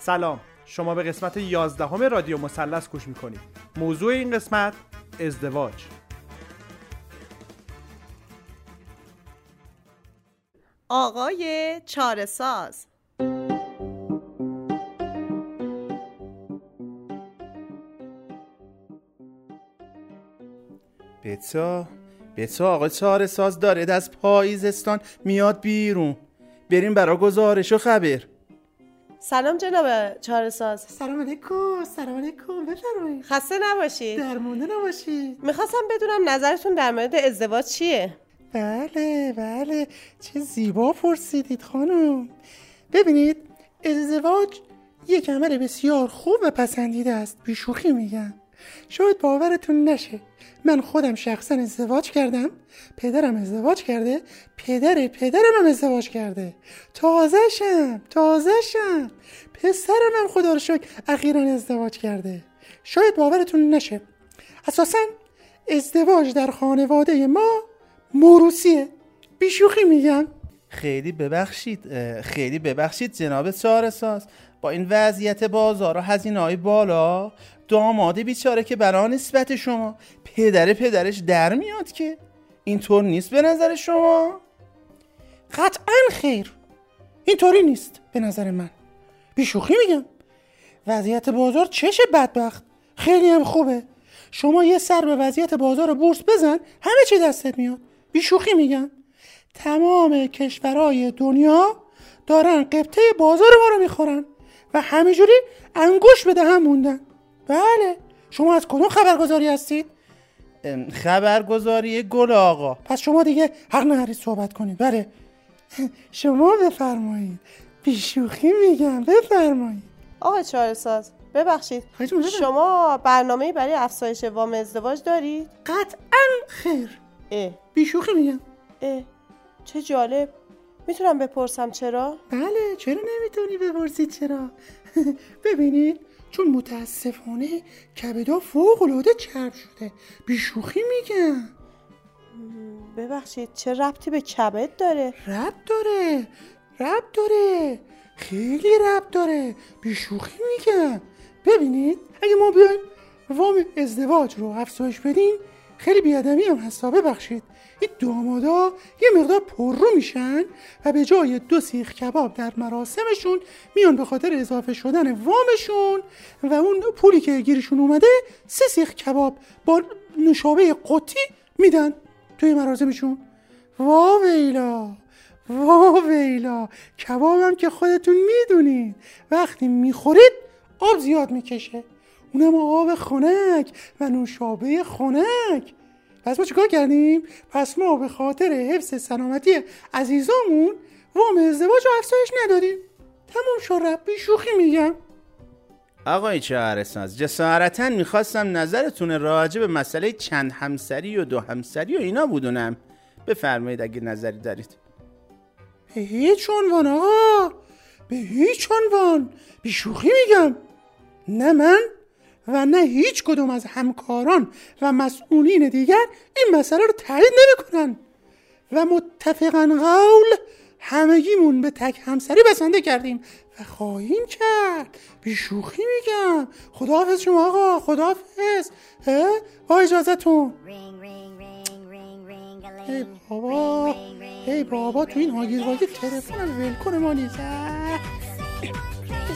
سلام. شما به قسمت 11 همه رادیو مثلث گوش می‌کنید. موضوع این قسمت ازدواج. آقای چارساز بتا بتا آقا چاره ساز داره از پاییزستان میاد بیرون. بریم برا گزارش و خبر. سلام جناب چارساز سلام علیکم سلام علیکم. بفرمایید. خسته نباشید. درمونده نباشید. می‌خواستم بدونم نظرتون در مورد ازدواج چیه؟ بله بله. چه زیبا پرسیدید خانم. ببینید ازدواج یک عمل بسیار خوب و پسندیده است. بیشوخی میگم شاید باورتون نشه. من خودم شخصا ازدواج کردم. پدرم ازدواج کرده. پدر پدرم هم ازدواج کرده. تازهشم تازهشم. پسرم هم خدا رو شکر اخیرا ازدواج کرده. شاید باورتون نشه. اساسا ازدواج در خانواده ما موروسیه بیشوخی میگم. خیلی ببخشید خیلی ببخشید جناب چاره ساز با این وضعیت بازار و هزینه های بالا داماد بیچاره که برای نسبت شما پدر پدرش در میاد که اینطور نیست به نظر شما؟ قطعا خیر اینطوری نیست به نظر من. بیشوخی میگم. وضعیت بازار چشه بدبخت. خیلی هم خوبه. شما یه سر به وضعیت بازار بورس بزن همه چی دستت میاد. بیشوخی میگم. تمام کشورهای دنیا دارن قبطه بازار ما رو می‌خورن و همینجوری انگوش به دهن موندن. بله. شما از کدوم خبرگزاری هستید؟ خبرگزاری گل آقا. پس شما دیگه حق ندارید صحبت کنید. بله. شما بفرمایید. بیشوخی میگم. بفرمایید. آقای چارساز ببخشید. شما برنامه برای افزایش وام ازدواج دارید؟ قطعا خیر. اه. بیشوخی میگم. اه. چه جالب. می‌تونم بپرسم چرا؟ بله چرا نمی‌تونی بپرسید چرا؟ ببینید چون متاسفانه کبدا فوق العاده چرب شده. بیشوخی میگم. ببخشید چه ربطی به کبد داره؟ رب داره رب داره خیلی رب داره. بیشوخی میگم. ببینید اگه ما بیایم وام ازدواج رو افزایش بدیم خیلی بیادمی هم هستا ببخشید. این دامادا یه مقدار پررو میشن و به جای دو سیخ کباب در مراسمشون میان به خاطر اضافه شدن وامشون و اون پولی که گیرشون اومده سه سیخ کباب با نوشابه قطی میدن توی مراسمشون. وا ویلا! وا ویلا! کبابم که خودتون می‌دونید. وقتی می‌خورید آب زیاد می‌کشه. اونم آب خنک و نوشابه خنک. پس ما چیکار کردیم؟ پس ما به خاطر حفظ سلامتی عزیزامون وام ازدواج رو افزایش ندادیم. تموم شد رب شوخی میگم. آقای چهارساز جسارتا می‌خواستم نظرتون راجع به مسئله چند همسری و دو همسری و اینا بدونم بفرمایید اگه نظری دارید. به هیچ عنوان آقا. به هیچ عنوان. بیشوخی میگم. نه من. و نه هیچ کدوم از همکاران و مسئولین دیگر این مسئله رو تایید نمی‌کنن. و متفقا قول همگیمون به تک همسری بسنده کردیم و خواهیم کرد. بیشوخی میگم. خداحافظ شما آقا. خداحافظ؟ با اجازتون ای. بابا. ای بابا تو این هاگیر واگیر تلفن ول کنه ما نیست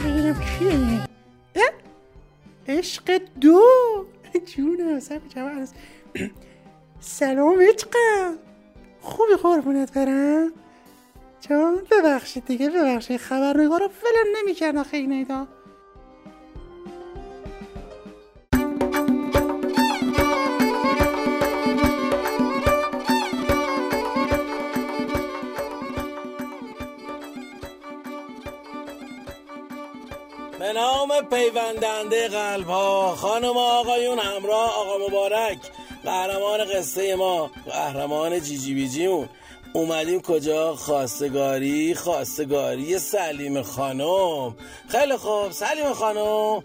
ببینم کیه؟ عشق دو. جونه سب جوان سلام عشقم خوبی قربونت برم. چون ببخشید دیگه ببخشید. خبرنگار رو فلم نمی‌کردن خیلی نیدا به پیوندنده قلب ها خانم آقایون همراه آقا مبارک. قهرمان قصه ما قهرمان جیجی بیجیمون. اومدیم کجا؟ خواستگاری خواستگاری سلیم خانم. خیلی خوب. سلیم خانم.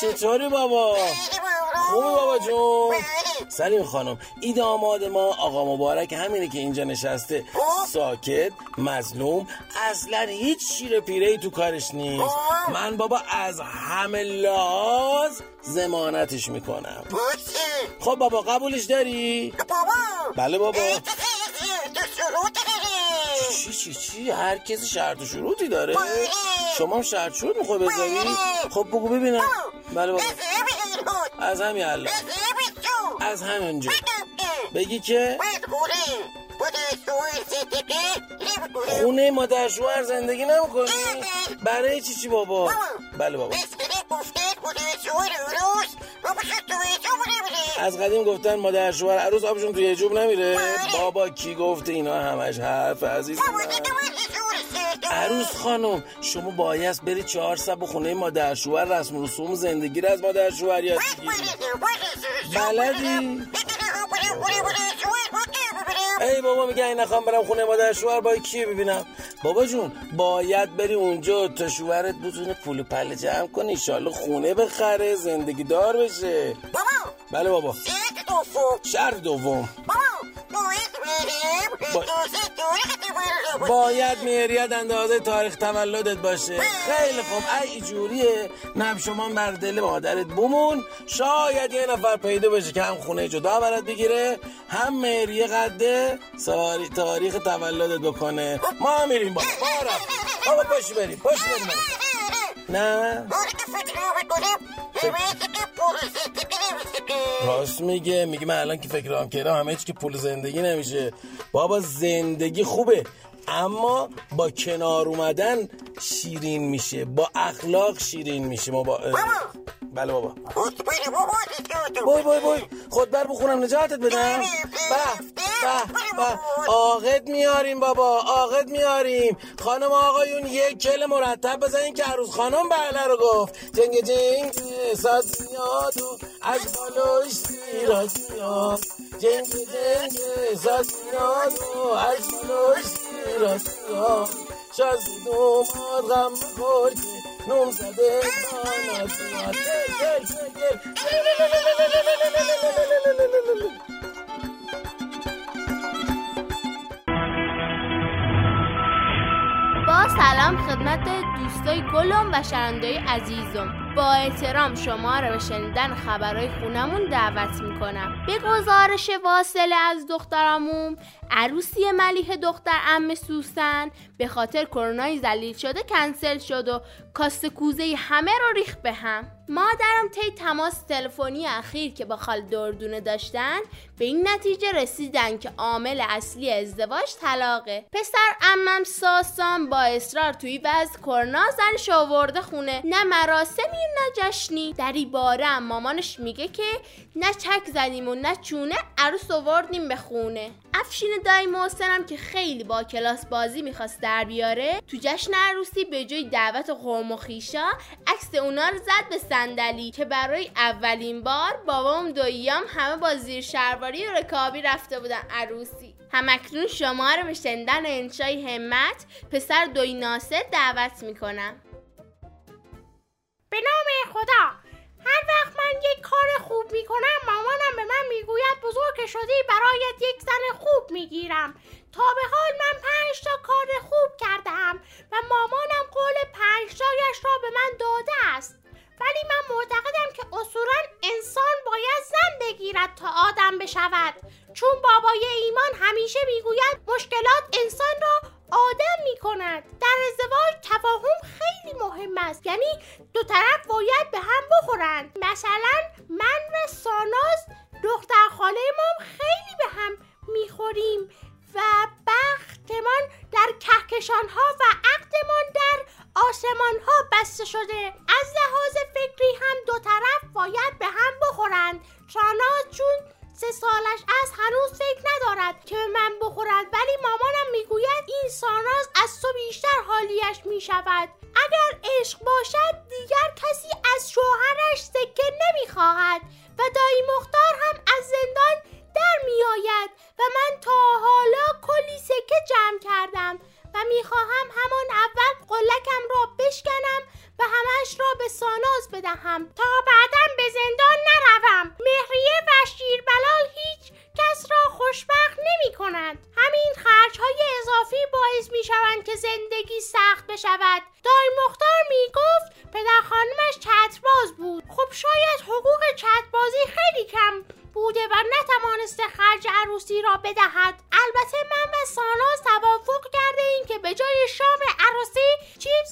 چطوری بابا؟ خوبی بابا جون؟ سلیم خانم. این داماد ما آقا مبارک همینه که اینجا نشسته. ساکت مظلوم اصلا هیچ شیر پیره ای تو کارش نیست. من بابا از همه لحاظ زمانتش می‌کنم. خب بابا قبولش داری؟ بله بابا. چی چی چی؟ هر کسی شرط و شروطی داره. شما هم شرط شروط می‌خوای بذاری خب بگو ببینم. بله بابا. از همین الان. از همینجا. بگی که؟ خونه. مادر شوهر زندگی نمی‌کنی؟ برای چی چی بابا؟ بله بابا. از قدیم گفتن مادر شوهر عروس آبشون توی جوب نمیره. بابا کی گفته اینا همش حرف عزیز عروس خانم شما باید بری چهار سب خونه مادر شوهر رسم رسوم زندگی رو از مادر شوهر یاد بگیری. بلدی؟ ای بابا میگه این نخوام برم خونه مادر شوهر با کی ببینم؟ بابا جون باید بری اونجا تا شوهرت بتونه پول پله جمع کنه ایشالله خونه بخره زندگی دار بشه. بله بابا. شرط دوم. باید مهریت اندازه تاریخ تولدت باشه. خیلی خوب. ای جوریه. نب شما بر دل مادرت بمون. شاید یه نفر پیدا بشه که هم خونه جدا برات بگیره هم مهریه قده ساری- تاریخ تولدت بکنه. ما میریم بابا ما. بابا پاشو بریم. پاشو بریم. نه. راست میگه. میگه من الان که فکرام کردم همه چی که پول زندگی نمیشه. بابا زندگی خوبه. اما با کنار اومدن شیرین میشه با اخلاق شیرین میشه. ما با بله بابا. بای بای بای خود بر بخونم نجاتت بدم. به به به. آقد میاریم بابا آقد میاریم. خانم آقایون یک کل مرتب بزنین که عروس خانم بله رو گفت. جنگ جنگ ساز میاد و از بالوش سیراز میاد. جنگ جنگ ساز میاد و از بالوش غم بخور که نوم زده با سلام خدمت دوستای گلم و شنوندای عزیزم. با احترام شما رو به شنیدن خبرهای خونمون دعوت می‌کنم. به گزارش واصله از دخترامون عروسی ملیح دختر ام سوسن. به خاطر کرونای ذلیل شده کنسل شد و کاسته کوزه همه رو ریخت به هم. مادرم طی تماس تلفنی اخیر که با خال دردونه داشتن به این نتیجه رسیدن که عامل اصلی ازدواج طلاقه. پسر امم ساسان با اصرار توی وضع کرونا زنش آورده خونه. نه مراسمی نه جشنی. در باره مامانش میگه که نه چک زدیم و نه چونه عروس آوردیم به خونه. افشین دایی محسنم که خیلی با کلاس بازی می‌خواست در بیاره تو جشن عروسی به جای دعوت قوم و خیشا عکس اونا رو زد به صندلی که برای اولین بار بابام دویام همه با زیر شلواری و رکابی رفته بودن عروسی. همکنون شما رو به شنیدن انشای همت پسر دوی ناصر دعوت می‌کنم. به نام خدا! هر وقت من یک کار خوب می‌کنم مامانم به من می‌گوید بزرگ شدی برایت یک زن خوب می‌گیرم. تا به حال من پنج تا کار خوب کردم و مامانم قول پنج تایش را به من داده است. ولی من معتقدم که اصولا انسان باید زن بگیرد تا آدم بشود. چون بابای ایمان همیشه می‌گوید مشکلات انسان را آدم می کند در ازدواج تفاهم خیلی مهم است. یعنی دو طرف باید به هم بخورند. مثلا من و ساناز دختر خاله ما خیلی به هم می‌خوریم و بختمان در کهکشان ها و عقدمان در آسمان ها بسته شده. از لحاظ فکری هم دو طرف باید به هم بخورند. ساناز چون سه سالش از هنوز فکر ندارد که من بخورد. ولی مامانم می‌گوید این ساناز از تو حالیش می‌شود. اگر عشق باشد دیگر کسی از شوهرش سکه نمی‌خواهد و دایی مختار هم از زندان در میآید و من تا حالا کلی سکه جمع کردم و می‌خواهم همان اول قلکم را بشکنم و همش را به ساناز بدهم تا بعدا به زندان نروم. مهریه و شیربلال هیچ کس را خوشبخت نمی کند همین خرج های اضافی باعث می شوند که زندگی سخت بشود. دای مختار می گفت پدر خانمش چترباز بود. خب شاید حقوق چتربازی خیلی کم بوده و نتوانسته خرج عروسی را بدهد. البته من و ساناز توافق کرده ایم که به جای شام عروسی چیپس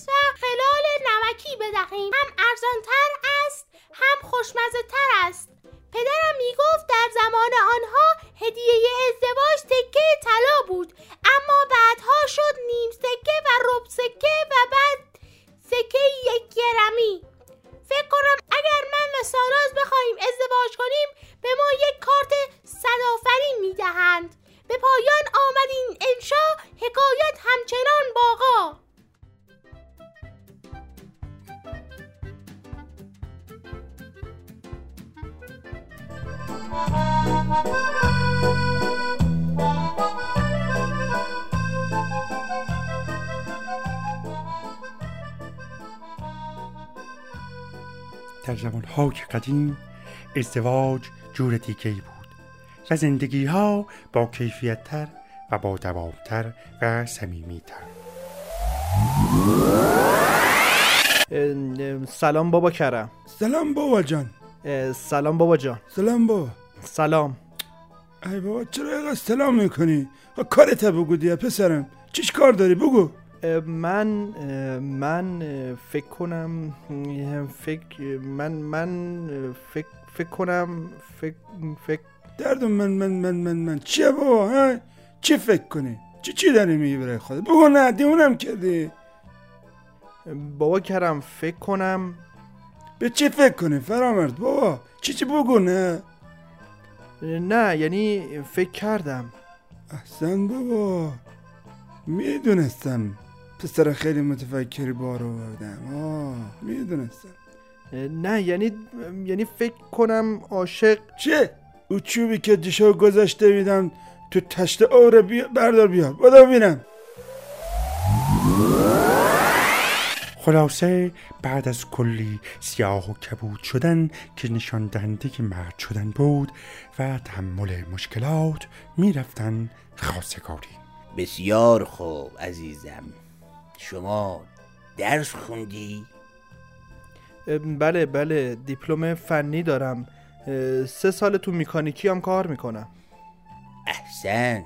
در زمانهای قدیم ازدواج جور دیگه ای بود و زندگی ها با کیفیت تر و با دوامتر و صمیمی تر سلام بابا کرم. سلام بابا جان. سلام بابا جان. سلام بابا. سلام. ای بابا چرا اینقدر سلام می‌کنی؟ کارت بگو دیگه پسرم. چیش کار داری؟ بگو. من من فکر کنم فکر من من فکر فکر کنم فکر فکر. دردم من من من من من. چیه بابا؟ ها؟ چی فکر کنی؟ چی چی داری میگی برای خودت؟ بگو نه دیونم کردی. بابا کرم فکر کنم. به چی فکر کنی؟ فرامرد بابا. چی چی بگو نه. نه یعنی فکر کردم. احسن بابا. می‌دونستم پسر خیلی متفکری بار آوردم. آه می‌دونستم. نه یعنی یعنی فکر کنم عاشق. چه؟ او چوبی که دیشب گذاشته میدم تو تشت اوره بیا بردار بیا. بدا ببینم خلاصه بعد از کلی سیاه و کبود شدن که نشان دهنده مرد شدن بود و تحمل مشکلات می‌رفتن خواستگاری. بسیار خوب عزیزم. شما درس خوندی؟ بله بله دیپلم فنی دارم. سه سال تو میکانیکی هم کار می‌کنم. احسنت.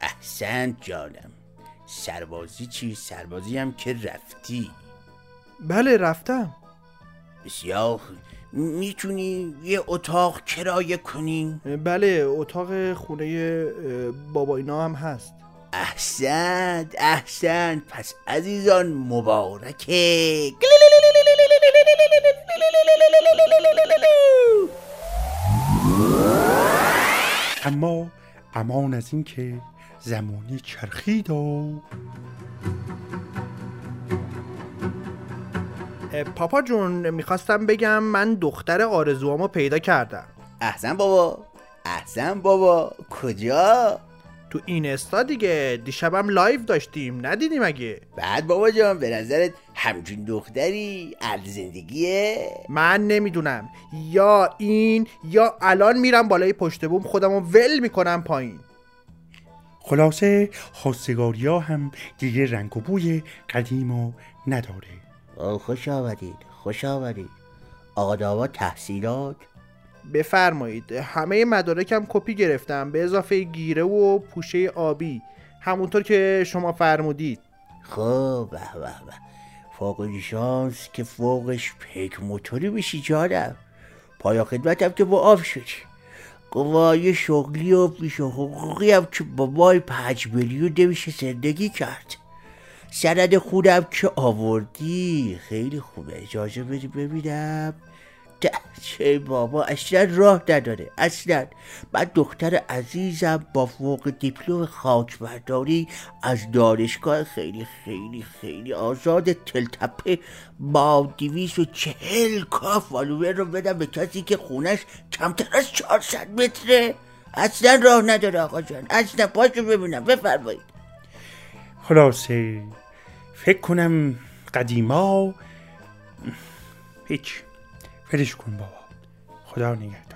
احسنت جانم. سربازی چی؟ سربازی هم که رفتی بله رفتم بسیار. می‌تونی یه اتاق کرایه کنی؟ بله اتاق خونه بابا اینا هم هست احسنت احسنت پس عزیزان مبارکه اما امان از اینکه زمانی چرخید و پاپا جون می‌خواستم بگم من دختر آرزوامو پیدا کردم احسن بابا احسن بابا کجا؟ تو اینستا دیگه دیشبم live داشتیم ندیدی مگه بعد بابا جان به نظرت همچین دختری اهل زندگیه؟ من نمی‌دونم یا این یا الان میرم بالای پشت بوم خودمو ول می‌کنم پایین خلاصه خواستگاری ها هم دیگه رنگ و بوی قدیم و نداره. آه خوش آمدید خوش آمدید. آقا داوا تحصیلات؟ بفرمایید همه مدارکم کپی گرفتم به اضافه گیره و پوشه آبی. همونطور که شما فرمودید. خب به به فوق لیسانس که فوقش پیک موتوری بشی جانم. پایا خدمتم که با آب شدی. قوای شغلی و پیش حقوقی هم که بابای پنج میلیون نمیشه زندگی کرد. سند خودم که آوردی خیلی خوبه. اجازه بدی ببینم؟ چه بابا اصلا راه نداره اصلا. من دختر عزیزم با فوق دیپلم خاکبرداری از دانشگاه خیلی خیلی خیلی آزاد تلتپه با دیویس و چهل کا فالوور رو بدم به کسی که خونش کمتر از 400 متره. اصلا راه نداره آقا جان اصلا پاشو ببینم بفرمایید. خلاصه فکر کنم قدیما هیچ فرش کن بابا. خدا نگهدار